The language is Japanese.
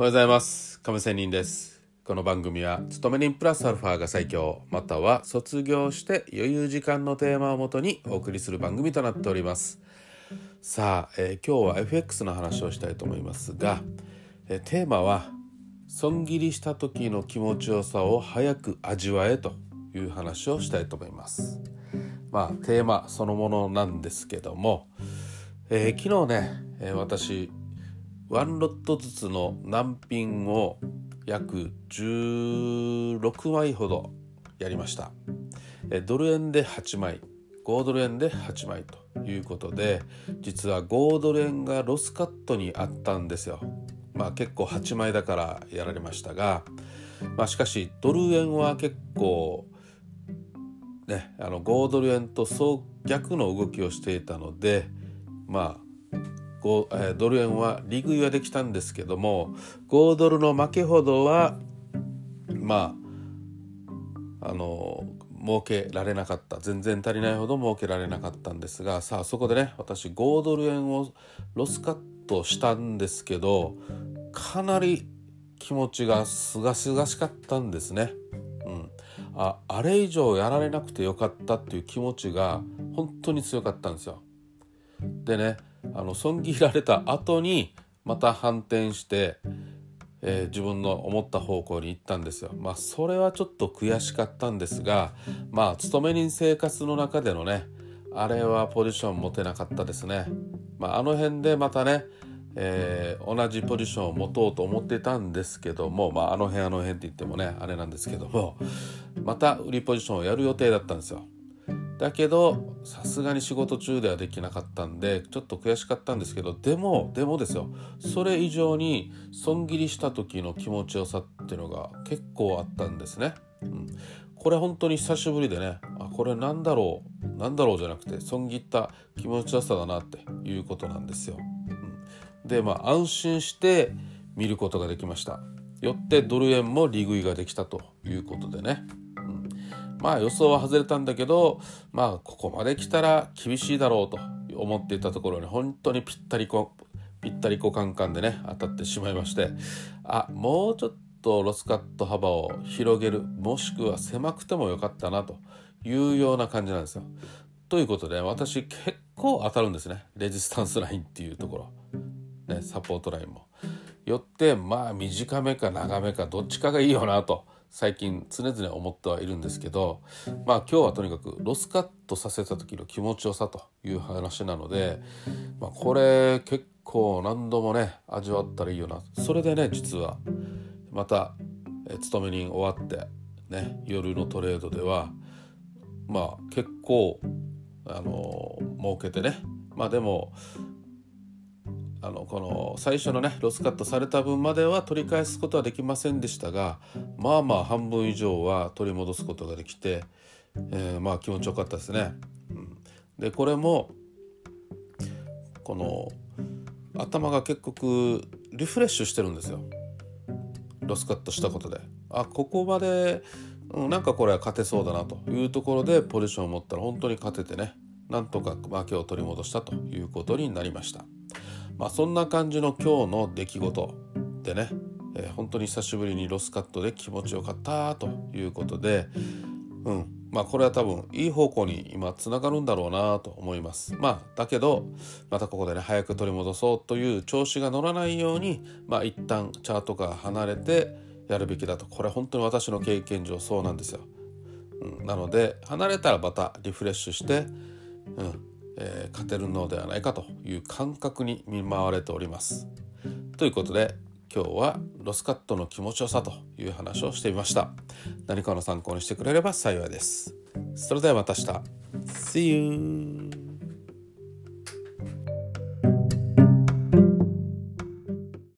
おはようございます。亀仙人です。この番組は勤め人プラスアルファが最強。または卒業して余裕時間のテーマをもとにお送りする番組となっております。さあ、えー、今日は FX の話をしたいと思いますが、えー、テーマは損切りした時の気持ちよさを早く味わえという話をしたいと思います。まあテーマそのものなんですけども、えー、昨日ね、え私ワンロットずつの難品を約16枚ほどやりました。ドル円で8枚5ドル円で8枚ということで実は5ドル円がロスカットにあったんですよ。まあ結構8枚だからやられましたが、まあ、しかしドル円は結構ねあの5ドル円と逆の動きをしていたのでまあドル円は利食いはできたんですけども5ドルの負けほどはまああの儲けられなかった全然足りないほど儲けられなかったんですがさあそこでね私5ドル円をロスカットしたんですけどかなり気持ちがすがすがしかったんですね。うん、ああれ以上やられなくてよかったっていう気持ちが本当に強かったんですよ。でねあの損切られた後にまた反転して、えー、自分の思った方向に行ったんですよ。まあそれはちょっと悔しかったんですがまあ勤め人生活の中でのねあれはポジション持てなかったですね。まあ、あの辺でまたね、えー、同じポジションを持とうと思ってたんですけども、まあ、あの辺あの辺って言ってもねあれなんですけどもまた売りポジションをやる予定だったんですよ。だけどさすがに仕事中ではできなかったんでちょっと悔しかったんですけどでもでもですよそれ以上に損切りした時の気持ちよさっていうのが結構あったんですね。うん、これ本当に久しぶりでねあこれなんだろうなんだろうじゃなくて損切った気持ちよさだなっていうことなんですよ。うん、でまあ安心して見ることができました。よってドル円も利食いができたということでね。まあ予想は外れたんだけどまあここまで来たら厳しいだろうと思っていたところに本当にぴったりこぴったりこカンカンでね当たってしまいましてあもうちょっとロスカット幅を広げるもしくは狭くてもよかったなというような感じなんですよ。ということで私結構当たるんですねレジスタンスラインっていうところ、ね、サポートラインも。よってまあ短めか長めかどっちかがいいよなと最近常々思ってはいるんですけどまあ今日はとにかくロスカットさせた時の気持ちよさという話なので、まあ、これ結構何度もね味わったらいいよな。それでね実はまた勤め人終わってね夜のトレードではまあ結構あの儲けてねまあでもあのこの最初のねロスカットされた分までは取り返すことはできませんでしたがまあまあ半分以上は取り戻すことができて、えー、まあ気持ちよかったですね。うん、でこれもこの頭が結局リフレッシュしてるんですよロスカットしたことで。あここまで、うん、なんかこれは勝てそうだなというところでポジションを持ったら本当に勝ててねなんとか負けを取り戻したということになりました。まあ、そんな感じの今日の出来事でね、えー、本当に久しぶりにロスカットで気持ちよかったということで、うんまあ、これは多分いい方向に今つながるんだろうなと思います。まあ、だけどまたここでね早く取り戻そうという調子が乗らないように、まあ、一旦チャートから離れてやるべきだとこれ本当に私の経験上そうなんですよ。うん、なので離れたらまたリフレッシュして、うん、えー、勝てるのではないかという感覚に見舞われております。ということで今日はロスカットの気持ちよさという話をしてみました。何かの参考にしてくれれば幸いです。それではまた明日。See you!